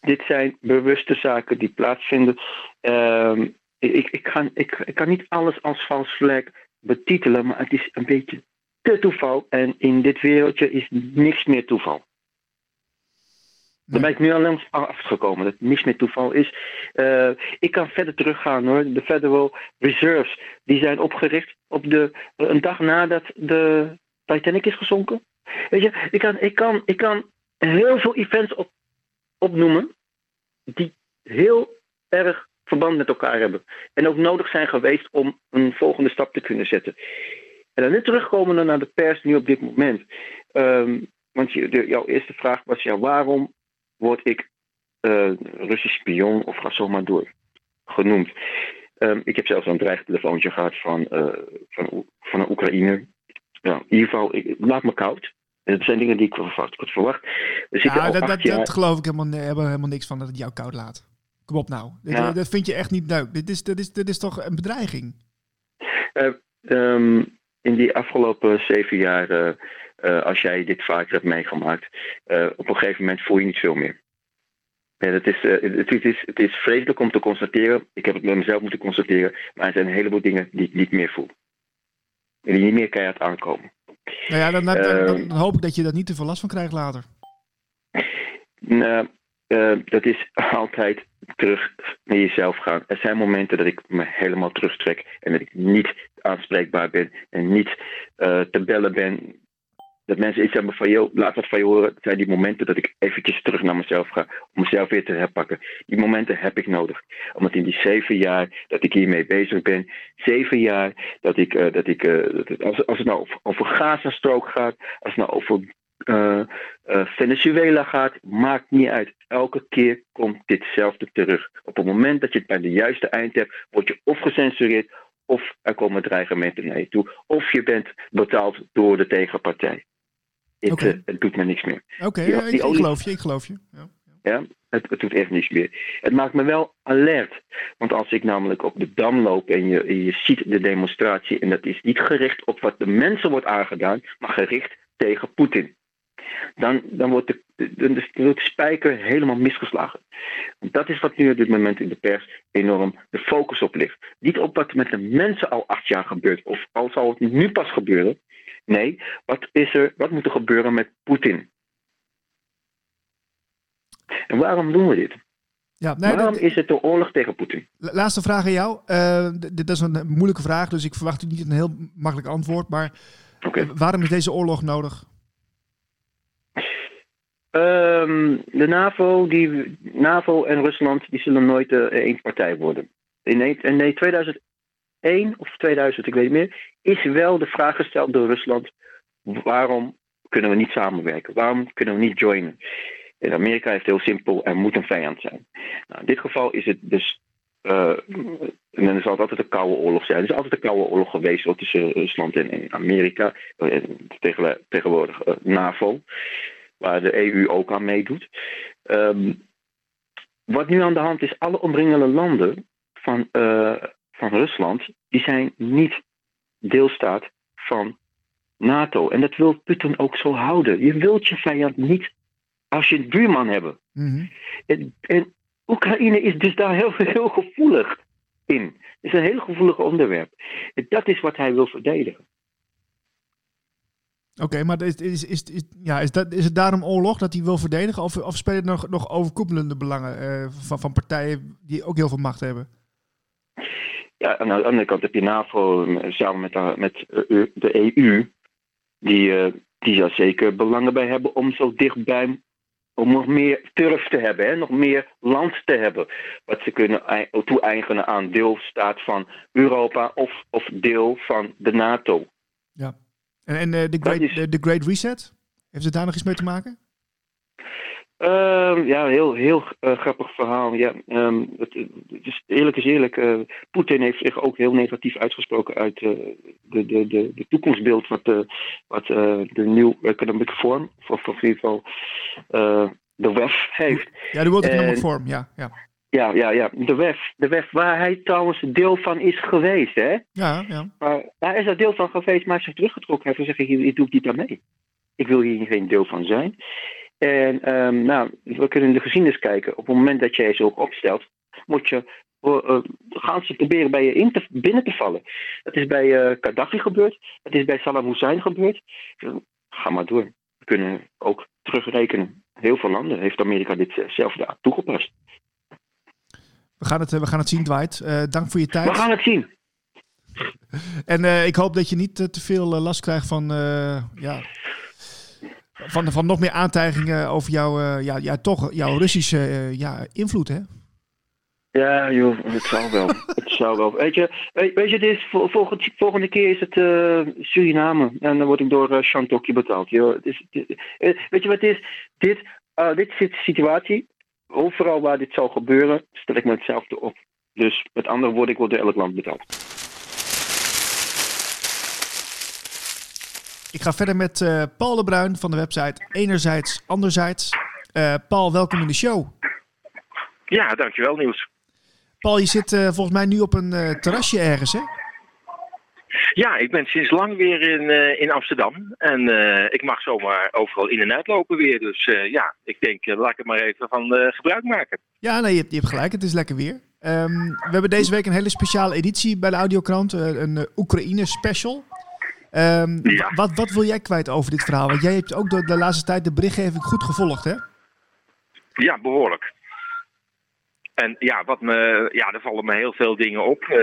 Speaker 6: Dit zijn bewuste zaken die plaatsvinden. Ehm, ik, ik, kan, ik, ik kan niet alles als vals vlek betitelen, maar het is een beetje te toeval. En in dit wereldje is niks meer toeval. Daar ben ik nu al langs afgekomen, dat niks meer toeval is. Uh, ik kan verder teruggaan hoor. De Federal Reserves, die zijn opgericht op de, een dag nadat de Titanic is gezonken. Weet je, ik kan, ik kan, ik kan heel veel events op, opnoemen die heel erg verband met elkaar hebben. En ook nodig zijn geweest om een volgende stap te kunnen zetten. En dan nu terugkomen naar de pers nu op dit moment. Um, want je, jouw eerste vraag was ja, waarom word ik uh, Russisch spion of ga zo maar door genoemd. Um, ik heb zelfs een dreigtelefoontje gehad van, uh, van, van een Oekraïner. Ja, in ieder geval, ik, laat me koud. Het zijn dingen die ik verwacht. Ik verwacht.
Speaker 4: Ja, dat, dat, jaar... dat, geloof ik helemaal, helemaal, helemaal niks van dat het jou koud laat. Kom op nou. Dit-. Dat vind je echt niet leuk. Dit is, dit, is, dit is toch een bedreiging?
Speaker 6: Eh, ehm, in die afgelopen zeven jaar, eh, als jij dit vaker hebt meegemaakt, eh, op een gegeven moment voel je niet veel meer. Ja, dat is, eh, het, het is, het is vreselijk om te constateren. Ik heb het met mezelf moeten constateren. Maar er zijn een heleboel dingen die ik niet meer voel. En die niet meer keihard aankomen.
Speaker 4: Nou ja, dan, dan, dan-
Speaker 6: Ehm.
Speaker 4: hoop ik dat je daar niet te veel last van krijgt later.
Speaker 6: Nou, dat is altijd terug naar jezelf gaan. Er zijn momenten dat ik me helemaal terugtrek en dat ik niet aanspreekbaar ben en niet te bellen ben. Dat mensen iets hebben van, joh, laat wat van je horen. Zijn die momenten dat ik eventjes terug naar mezelf ga, om mezelf weer te herpakken. Die momenten heb ik nodig. Omdat in die zeven jaar dat ik hiermee bezig ben, zeven jaar dat ik, eh, dat ik eh, als, als het nou over, Gaza-strook gaat, als het nou over eh, Venezuela gaat, maakt niet uit. Elke keer komt ditzelfde terug. Op het moment dat je het bij de juiste eind hebt, word je of gecensureerd, of er komen dreigementen naar je toe, of je bent betaald door de tegenpartij. Het, eh, het doet me niks meer.
Speaker 4: Oké, ja, ik, geloof je, ik geloof je. Ja.
Speaker 6: Ja, het, het doet echt niks meer. Het maakt me wel alert. Want als ik namelijk op de dam loop en je, en je ziet de demonstratie, en dat is niet gericht op wat de mensen wordt aangedaan, maar gericht tegen Poetin. Dan, dan wordt de, de, de, spijker helemaal misgeslagen. Dat is wat nu op dit moment in de pers enorm de focus op ligt. Niet op wat met de mensen al acht jaar gebeurt, of al zal het nu pas gebeuren. Nee, wat, is er, wat moet er gebeuren met Poetin? En waarom doen we dit?
Speaker 4: Ja, nee,
Speaker 6: waarom is het de oorlog tegen Poetin?
Speaker 4: La- Laatste vraag aan jou. Eh, d- dit is een moeilijke vraag, dus ik verwacht niet een heel makkelijk antwoord. Maar
Speaker 6: Oké.
Speaker 4: waarom is deze oorlog nodig?
Speaker 6: Ehm, de NAVO, die, NAVO en Rusland die zullen nooit eh, één partij worden. In, nee, in nee, 2001 of 2000, ik weet niet meer, is wel de vraag gesteld door Rusland: waarom kunnen we niet samenwerken? Waarom kunnen we niet joinen? En Amerika heeft heel simpel: er moet een vijand zijn. Nou, in dit geval is het dus. eh, en dan zal het altijd een koude oorlog zijn. Er is altijd een koude oorlog geweest tussen Rusland en, Amerika. eh, En tegen, tegenwoordig eh, NAVO waar de EU ook aan meedoet. Ehm, wat nu aan de hand is, alle omringende landen van, van Rusland, die zijn niet deelstaat van NATO. En dat wil Putin ook zo houden. Je wilt je vijand niet als je een buurman hebben.
Speaker 4: Mhm.
Speaker 6: En, en Oekraïne is dus daar heel, heel gevoelig in. Het is een heel gevoelig onderwerp. En dat is wat hij wil verdedigen.
Speaker 4: Oké, maar is, is, is, is, ja, is, dat, is het daarom oorlog dat hij wil verdedigen? Of, of spelen er nog, nog overkoepelende belangen eh, van, van partijen die ook heel veel macht hebben?
Speaker 6: Ja, aan de andere kant heb je NAVO samen met, de- met eh, de EU, die, eh, die daar zeker belangen bij hebben om zo dichtbij, om nog meer turf te hebben, hè, nog meer land te hebben, wat ze kunnen ei- toe-eigenen aan deelstaat van Europa of, of deel van de NATO.
Speaker 4: Ja. En, en eh, de, great,
Speaker 6: is-
Speaker 4: de, de Great Reset? Heeft het daar nog iets mee te maken?
Speaker 6: Ehm, ja, heel, heel eh, grappig verhaal. Ja, ehm, het, het is, eerlijk is eerlijk, eh, Poetin heeft zich ook heel negatief uitgesproken uit eh, de, de, de, de toekomstbeeld wat, de wat de New Economic Forum, of, of in ieder geval de WEF heeft.
Speaker 4: Ja, de World Economic Forum, ja. Ja,
Speaker 6: Ja, ja, ja, de WEF. De WEF waar hij trouwens deel van is geweest, hè.
Speaker 4: ja, ja.
Speaker 6: Maar hij is er deel van geweest, maar hij zich teruggetrokken. Hij heeft gezegd, hier doe ik niet aan mee. Ik wil hier geen deel van zijn. En ehm, nou, we kunnen in de geschiedenis kijken. Op het moment dat jij je zo opstelt, moet je, eh, gaan ze proberen bij je in te, binnen te vallen. Dat is bij eh Gaddafi gebeurd. Dat is bij Saddam Hussein gebeurd. Ga maar door. We kunnen ook terugrekenen. Heel veel landen heeft Amerika dit eh, zelf aan toegepast.
Speaker 4: We gaan het, we gaan het zien, Dwight. Dank voor je tijd.
Speaker 6: We gaan het zien.
Speaker 4: En ik hoop dat je niet te veel last krijgt van, ja, van, van nog meer aantijgingen over jouw, eh, ja, ja, toch, jouw Russische eh, ja, invloed. Hè?
Speaker 6: Ja, joh, het zou wel. het zou wel. Weet je, weet, je het is, vol- volgende, volgende keer is het eh, Suriname. En dan word ik door uh, betaald. Joh. Het is, weet je wat het is? Dit, eh, dit de situatie. Overal waar dit zou gebeuren, stel ik me hetzelfde op. Dus met andere woorden, ik word door elk land betaald.
Speaker 4: Ik ga verder met eh, Paul de Bruin van de website Enerzijds, Anderzijds. Eh, Paul, welkom in de show.
Speaker 2: Ja, dankjewel Niels.
Speaker 4: Paul, je zit uh, volgens mij nu op een terrasje ergens, hè?
Speaker 2: Ja, ik ben sinds lang weer in, in Amsterdam. En ik mag zomaar overal in en uit lopen weer. Dus ja, ik denk, laat ik er maar even van gebruik maken.
Speaker 4: Ja, nee, je, je, hebt gelijk. Het is lekker weer. Um, we hebben deze week een hele speciale editie bij de Audiokrant. een Oekraïne special. Um, ja. wat, wat wil jij kwijt over dit verhaal? Want jij hebt ook de, de laatste tijd de berichtgeving goed gevolgd, hè?
Speaker 2: Ja, behoorlijk. En ja, wat me, ja, er vallen me heel veel dingen op. Uh,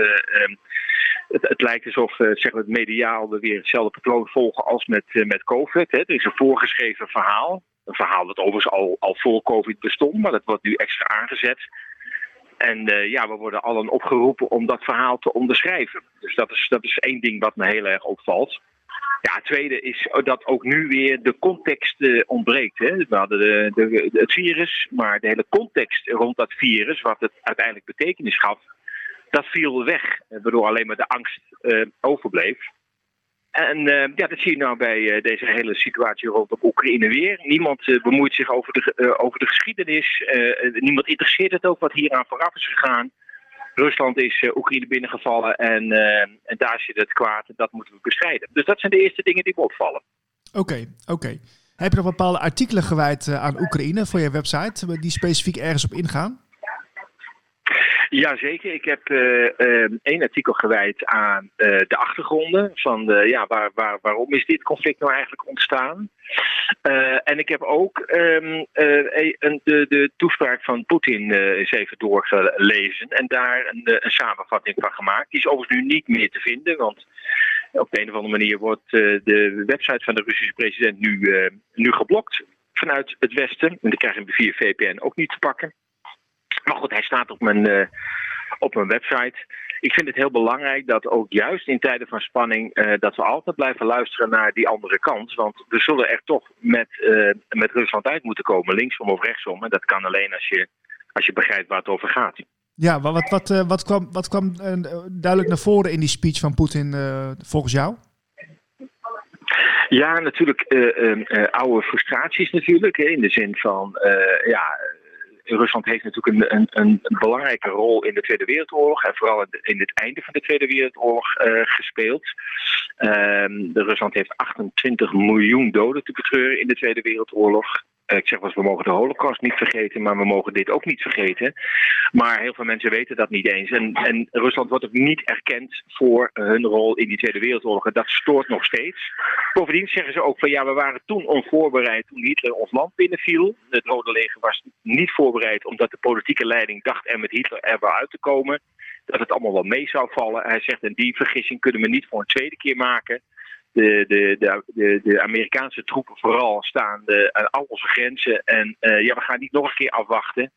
Speaker 2: het, het, lijkt alsof uh, zeg maar het mediaal weer hetzelfde patroon volgen als met, uh, met COVID. Hè. Er is een voorgeschreven verhaal. Een verhaal dat overigens al, al voor COVID bestond, maar dat wordt nu extra aangezet. En ja, we worden allen opgeroepen om dat verhaal te onderschrijven. Dus dat is, dat is één ding wat me heel erg opvalt. Ja, het tweede is dat ook nu weer de context uh, ontbreekt. Hè. We hadden de, het virus, maar de hele context rond dat virus, wat het uiteindelijk betekenis gaf, dat viel weg. Waardoor alleen maar de angst uh, overbleef. En uh, ja, dat zie je nou bij deze hele situatie rondom Oekraïne weer. Niemand bemoeit zich over de, over de geschiedenis. niemand interesseert het ook wat hier aan vooraf is gegaan. Rusland is Oekraïne binnengevallen en, uh, en daar zit het kwaad en dat moeten we bestrijden. Dus dat zijn de eerste dingen die me opvallen.
Speaker 4: Oké, oké. Heb je nog bepaalde artikelen gewijd aan Oekraïne voor je website die specifiek ergens op ingaan?
Speaker 2: Jazeker, ik heb één artikel gewijd aan de achtergronden van de, ja, waar, waar, waarom is dit conflict nou eigenlijk ontstaan. Uh, en ik heb ook um, uh, een, de, de toespraak van Poetin eens even doorgelezen en daar een, een, samenvatting van gemaakt. Die is overigens nu niet meer te vinden, want op de een of andere manier wordt de website van de Russische president nu, nu geblokt vanuit het Westen. En dan krijg je hem via VPN ook niet te pakken. Maar goed, hij staat op mijn, op mijn website ik vind het heel belangrijk dat ook juist in tijden van spanning uh, dat we altijd blijven luisteren naar die andere kant. Want we zullen er toch met, uh, met Rusland uit moeten komen, linksom of rechtsom. En dat kan alleen als je, als je begrijpt waar het over gaat.
Speaker 4: Ja, wat, wat, uh, wat kwam, wat kwam duidelijk naar voren in die speech van Poetin volgens jou?
Speaker 2: Ja, natuurlijk oude frustraties natuurlijk. Hè, in de zin van, ja, Rusland heeft natuurlijk een, een, een, belangrijke rol in de Tweede Wereldoorlog en vooral in het einde van de Tweede Wereldoorlog uh, gespeeld. Um, de Rusland heeft 28 miljoen doden te betreuren in de Tweede Wereldoorlog. Eh, ik zeg wel we mogen de holocaust niet vergeten, maar we mogen dit ook niet vergeten. Maar heel veel mensen weten dat niet eens. En, en Rusland wordt ook niet erkend voor hun rol in die Tweede Wereldoorlog. Dat stoort nog steeds. Bovendien zeggen ze ook van ja, we waren toen onvoorbereid toen Hitler ons land binnenviel. Het Rode Leger was niet voorbereid omdat de politieke leiding dacht er met Hitler er wel uit te komen. Dat het allemaal wel mee zou vallen. Hij zegt en die vergissing kunnen we niet voor een tweede keer maken de, de, de, de, Amerikaanse troepen vooral staan aan al onze grenzen. En uh, ja, we gaan niet nog een keer afwachten.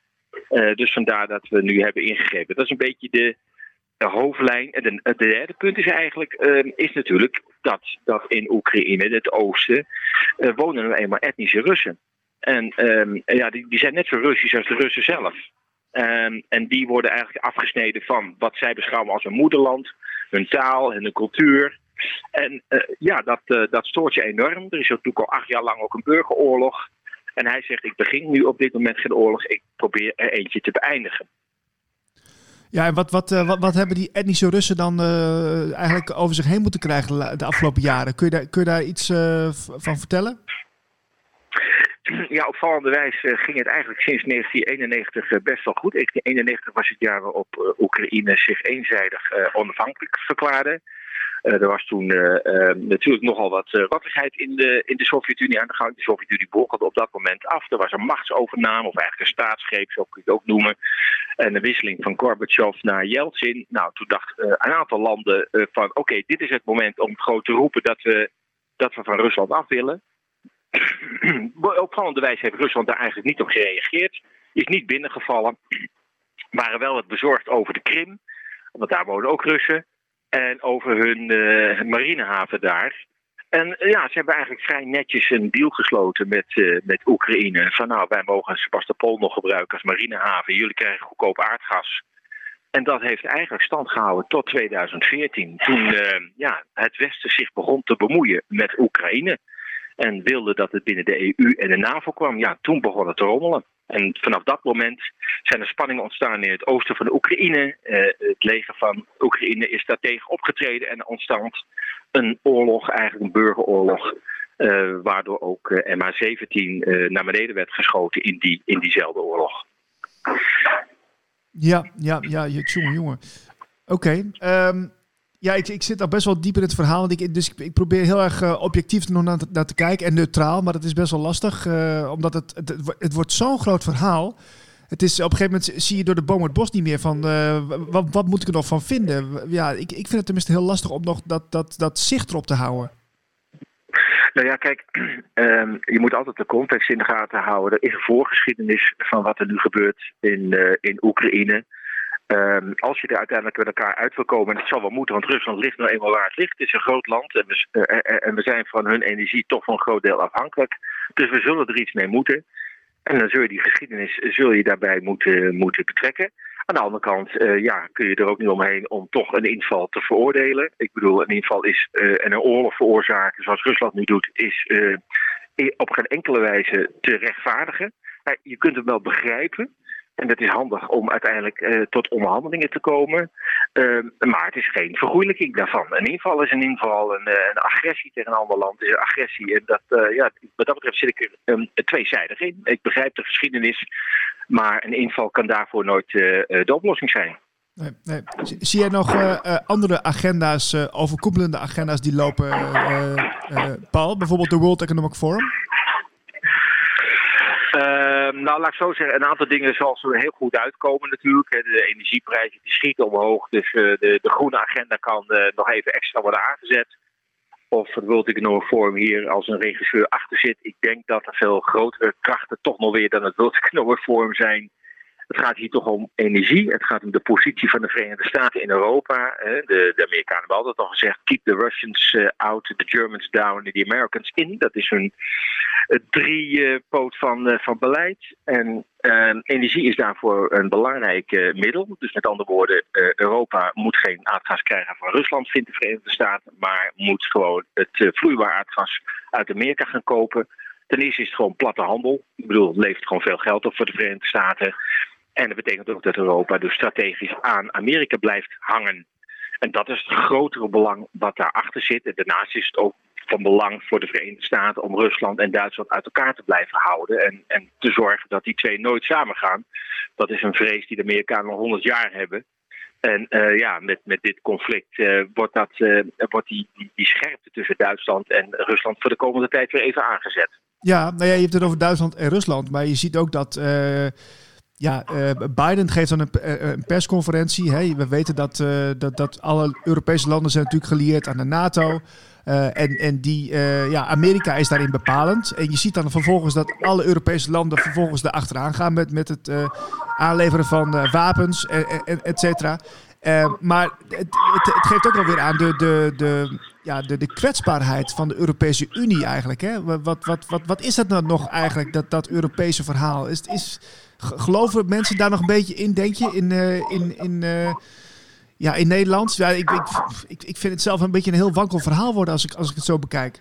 Speaker 2: Uh, dus vandaar dat we nu hebben ingegrepen. Dat is een beetje de, de hoofdlijn. En het derde punt is eigenlijk uh, is natuurlijk dat, dat in Oekraïne, het oosten, wonen nou eenmaal etnische Russen. En um, ja, die, die zijn net zo Russisch als de Russen zelf. Um, en die worden eigenlijk afgesneden van wat zij beschouwen als hun moederland, hun taal en hun cultuur. En uh, ja, dat, uh, dat stoort je enorm. Er is natuurlijk al acht jaar lang ook een burgeroorlog. En hij zegt, ik begin nu op dit moment geen oorlog. Ik probeer er eentje te beëindigen.
Speaker 4: Ja, en wat, wat, wat, wat, hebben die etnische Russen dan eigenlijk over zich heen moeten krijgen de afgelopen jaren? Kun je daar, kun je daar iets van vertellen?
Speaker 2: Ja, opvallende wijze ging het eigenlijk sinds 1991 best wel goed. 1991 was het jaar waarop Oekraïne zich eenzijdig onafhankelijk verklaarde. Uh, er was toen uh, uh, natuurlijk nogal wat wattigheid in de, in de Sovjet-Unie aan de gang. De Sovjet-Unie bokkelde op dat moment af. Er was een machtsovername, of eigenlijk een staatsgreep, zo kun je het ook noemen. En een wisseling van Gorbachev naar Yeltsin. Nou, toen dacht een aantal landen van oké, dit is het moment om groot te roepen dat we, dat we van Rusland af willen. op opvallende wijze heeft Rusland daar eigenlijk niet op gereageerd. Is niet binnengevallen. Waren wel wat bezorgd over de Krim. Want daar wonen ook Russen en over hun uh, marinehaven daar. En uh, ja, ze hebben eigenlijk vrij netjes een deal gesloten met, uh, met Oekraïne. Van nou, wij mogen Sebastopol nog gebruiken als marinehaven. Jullie krijgen goedkoop aardgas. En dat heeft eigenlijk stand gehouden tot 2014. Toen ja, het Westen zich begon te bemoeien met Oekraïne. En wilde dat het binnen de EU en de NAVO kwam. Ja, toen begon het te rommelen. En vanaf dat moment zijn er spanningen ontstaan in het oosten van de Oekraïne. het leger van Oekraïne is daartegen opgetreden en er ontstond een oorlog, eigenlijk een burgeroorlog. waardoor ook MH17 naar beneden werd geschoten in, die, in diezelfde oorlog.
Speaker 4: Ja, ja, ja, jongen, jongen. Oké. Ehm, ja, ik, ik zit al best wel diep in het verhaal. Ik, dus ik, probeer heel erg uh, objectief naar, naar, te kijken en neutraal. Maar dat is best wel lastig, uh, omdat het, het, wordt zo'n groot verhaal. Het is, op een gegeven moment zie je door de boom het bos niet meer van uh, wat, wat moet ik er nog van vinden. Ja, ik, ik vind het tenminste heel lastig om nog dat, dat, dat zicht erop te houden.
Speaker 2: Nou ja, kijk, um, je moet altijd de context in de gaten houden. Er is een voorgeschiedenis van wat er nu gebeurt in, in Oekraïne. Um, als je er uiteindelijk met elkaar uit wil komen, en dat zal wel moeten, want Rusland ligt nou eenmaal waar het ligt. Het is een groot land en we, uh, en we zijn van hun energie toch voor een groot deel afhankelijk. Dus we zullen er iets mee moeten. En dan zul je die geschiedenis zul je daarbij moeten, moeten betrekken. Aan de andere kant ja, kun je er ook niet omheen om toch een inval te veroordelen. Ik bedoel, een inval is en een oorlog veroorzaken, zoals Rusland nu doet, is op geen enkele wijze te rechtvaardigen. Je kunt hem wel begrijpen. En dat is handig om uiteindelijk uh, tot onderhandelingen te komen. Uh, maar het is geen vergoeilijking daarvan. Een inval is een inval. Een, een agressie tegen een ander land is een agressie. En dat, uh, ja, wat dat betreft zit ik er um, tweezijdig in. Ik begrijp de geschiedenis. Maar een inval kan daarvoor nooit de oplossing zijn.
Speaker 4: Nee, nee. Zie jij nog andere agenda's, overkoepelende agenda's die lopen, Paul? Bijvoorbeeld de World Economic Forum?
Speaker 2: Uh, nou, laat ik zo zeggen, een aantal dingen zal er heel goed uitkomen natuurlijk. De energieprijzen die schieten omhoog, dus uh, de, de, groene agenda kan uh, nog even extra worden aangezet. Of het World Economic Forum hier als een regisseur achter zit. Ik denk dat er veel grotere krachten toch nog weer dan het World Economic Forum zijn. Het gaat hier toch om energie. Het gaat om de positie van de Verenigde Staten in Europa. De, de Amerikanen hebben altijd al gezegd: keep the Russians out, the Germans down, the Americans in. Dat is hun driepoot van, van beleid. En uh, energie is daarvoor een belangrijk uh, middel. Dus met andere woorden, Europa moet geen aardgas krijgen van Rusland, vindt de Verenigde Staten, maar moet gewoon het vloeibaar aardgas uit Amerika gaan kopen. Ten eerste is het gewoon platte handel. Ik bedoel, het levert gewoon veel geld op voor de Verenigde Staten. En dat betekent ook dat Europa dus strategisch aan Amerika blijft hangen. En dat is het grotere belang wat daarachter zit. En daarnaast is het ook van belang voor de Verenigde Staten om Rusland en Duitsland uit elkaar te blijven houden. En, en te zorgen dat die twee nooit samengaan. Dat is een vrees die de Amerikanen al honderd jaar hebben. En uh, ja, met, met dit conflict uh, wordt, dat, uh, wordt die, die, die, scherpte tussen Duitsland en Rusland voor de komende tijd weer even aangezet.
Speaker 4: Ja, nou ja, je hebt het over Duitsland en Rusland, maar je ziet ook dat ja, uh, Biden geeft dan een, een persconferentie. We weten dat, dat, dat alle Europese landen zijn natuurlijk gelieerd aan de NATO. En, en die, ja, Amerika is daarin bepalend. En je ziet dan vervolgens dat alle Europese landen vervolgens erachteraan gaan met, met het aanleveren van wapens, et cetera. maar het, het, het, geeft ook wel weer aan de, de, de, ja, de, de kwetsbaarheid van de Europese Unie eigenlijk. Hè? Wat, wat, wat, wat is dat nou nog eigenlijk, dat, dat Europese verhaal? Is, is, Geloven mensen daar nog een beetje in, denk je, in, uh, in, in, uh, ja, in Nederland? Ja, ik, ik, ik, ik vind het zelf een beetje een heel wankel verhaal worden als ik, als ik het zo bekijk.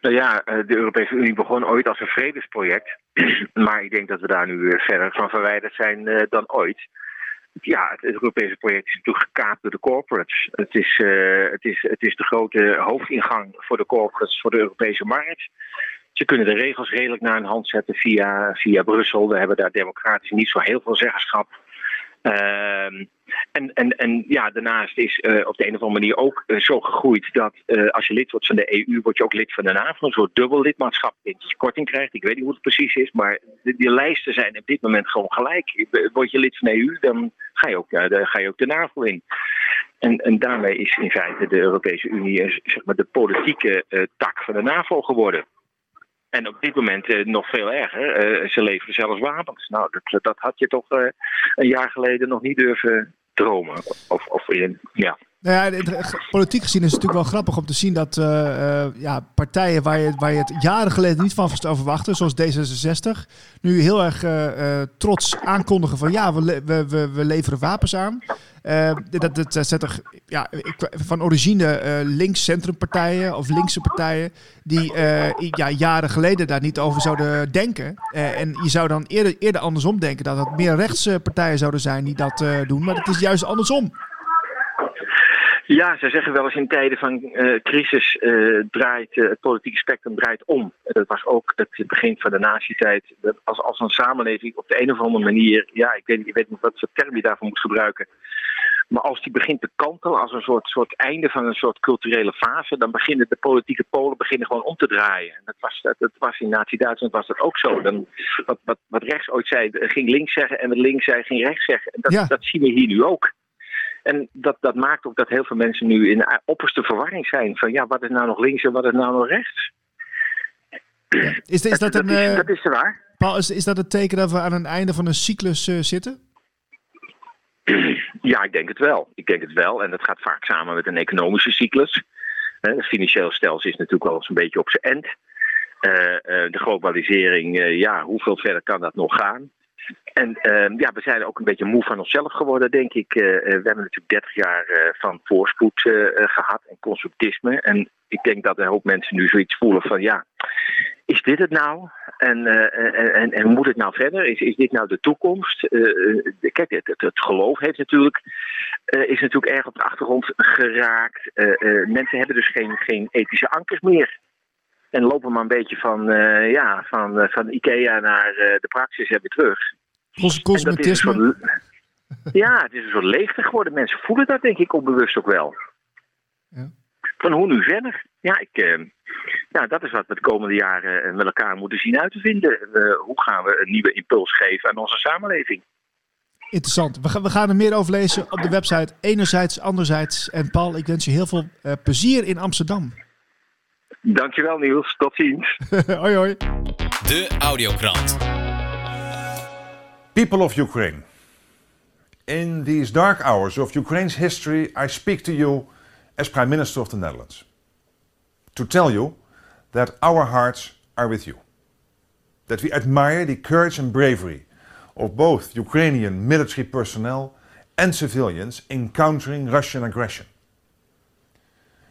Speaker 2: Nou ja, de Europese Unie begon ooit als een vredesproject. Maar ik denk dat we daar nu verder van verwijderd zijn dan ooit. Ja, het Europese project is natuurlijk gekaapt door de corporates. Het is, het, is, het is de grote hoofdingang voor de corporates voor de Europese markt. Ze kunnen de regels redelijk naar hun hand zetten via, via Brussel. We hebben daar democratisch niet zo heel veel zeggenschap. Uh, en, en, en ja, daarnaast is uh, op de een of andere manier ook uh, zo gegroeid dat uh, als je lid wordt van de EU, word je ook lid van de NAVO. Een soort dubbel lidmaatschap je korting krijgt. Ik weet niet hoe het precies is, maar de, die lijsten zijn op dit moment gewoon gelijk. Word je lid van de EU, dan ga je ook, de, ga je ook de NAVO in. En, en daarmee is in feite de Europese Unie zeg maar, de politieke tak van de NAVO geworden. En op dit moment uh, nog veel erger. Uh, ze leveren zelfs wapens. Nou, dat, dat had je toch uh, een jaar geleden nog niet durven dromen. Of, of in, ja.
Speaker 4: Nou ja, politiek gezien is het natuurlijk wel grappig om te zien dat uh, ja, partijen waar je, waar je het jaren geleden niet van verwachtte, zoals D66, nu heel erg uh, trots aankondigen van ja, we, we, we leveren wapens aan. dat, dat zet er ja, van origine links-centrumpartijen of linkse partijen die ja, jaren geleden daar niet over zouden denken. en je zou dan eerder, eerder andersom denken dat het meer rechtse partijen zouden zijn die dat doen, maar het is juist andersom.
Speaker 2: Ja, ze zeggen wel eens in tijden van uh, crisis uh, draait uh, het politieke spectrum draait om. Dat was ook het begin van de nazi-tijd. Als, als een samenleving op de een of andere manier, ja, ik weet, ik weet niet wat voor term je daarvoor moet gebruiken. Maar als die begint te kantelen als een soort, soort einde van een soort culturele fase, dan beginnen de politieke polen beginnen gewoon om te draaien. Dat was, dat, dat was in Nazi-Duitsland was dat ook zo. Dan, wat, wat, wat rechts ooit zei, ging links zeggen en wat links zei, ging rechts zeggen. En dat,
Speaker 4: Ja.
Speaker 2: dat zien we hier nu ook. En dat, dat maakt ook dat heel veel mensen nu in opperste verwarring zijn. Van ja, wat is nou nog links en wat is nou nog rechts?
Speaker 4: Is, is dat, een,
Speaker 2: is,
Speaker 4: eh,
Speaker 2: dat is waar.
Speaker 4: Paul, is, is dat het teken dat we aan een einde van een cyclus eh, zitten?
Speaker 2: Ja, ik denk het wel. Ik denk het wel. En dat gaat vaak samen met een economische cyclus. Het financiële stelsel is natuurlijk wel eens een beetje op zijn end. Eh, de globalisering, ja, hoeveel verder kan dat nog gaan? En eh, ja, we zijn ook een beetje moe van onszelf geworden, denk ik. Eh, eh, we hebben natuurlijk 30 jaar eh, van voorspoed eh, eh, gehad en consumptisme. En ik denk dat een hoop mensen nu zoiets voelen van ja, is dit het nou? En, en, en, en moet het nou verder? Is, is dit nou de toekomst? Kijk, het, het, het geloof heeft natuurlijk, is natuurlijk erg op de achtergrond geraakt. Mensen hebben dus geen, geen ethische ankers meer. En lopen maar een beetje van, eh, ja, van, eh, van Ikea naar eh, de praxis en weer terug. Soort- ja, het is een soort leegte geworden. Mensen voelen dat denk ik onbewust ook wel.
Speaker 4: Ja.
Speaker 2: Van hoe nu verder? Ja, ik, ja, dat is wat we de komende jaren met elkaar moeten zien uit te vinden. Hoe gaan we een nieuwe impuls geven aan onze samenleving?
Speaker 4: Interessant. We, gaan we gaan er meer over lezen op de website. Enerzijds, anderzijds. En Paul, ik wens je heel veel plezier in Amsterdam.
Speaker 2: Dankjewel Niels, tot ziens.
Speaker 4: hoi hoi.
Speaker 3: De Audiokrant.
Speaker 7: People of Ukraine. In these dark hours of Ukraine's history, I speak to you as Prime Minister of the Netherlands to tell you that our hearts are with you. That we admire the courage and bravery of both Ukrainian military personnel and civilians in countering Russian aggression.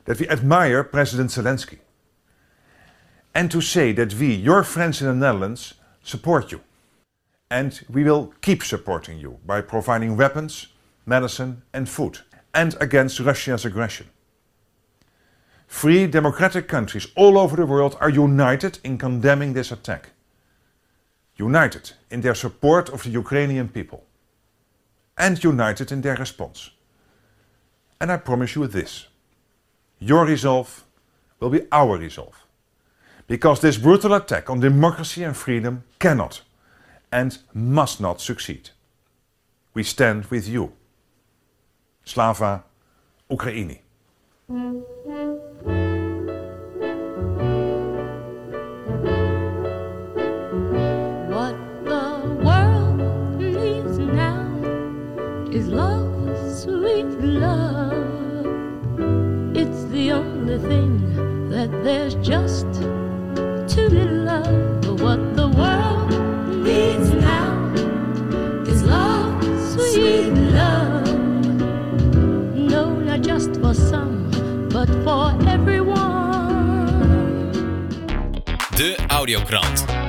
Speaker 7: That we admire President Zelensky. And to say that we, your friends in the Netherlands, support you. And we will keep supporting you by providing weapons, medicine, and food, and against Russia's aggression. Free democratic countries all over the world are united in condemning this attack. United in their support of the Ukrainian people. And united in their response. And I promise you this your resolve will be our resolve. Because this brutal attack on democracy and freedom cannot and must not succeed. We stand with you. Slava Ukraini.
Speaker 8: What the world needs now is love, sweet love. It's the only thing that there's just for some, but for everyone.
Speaker 3: De Audiokrant.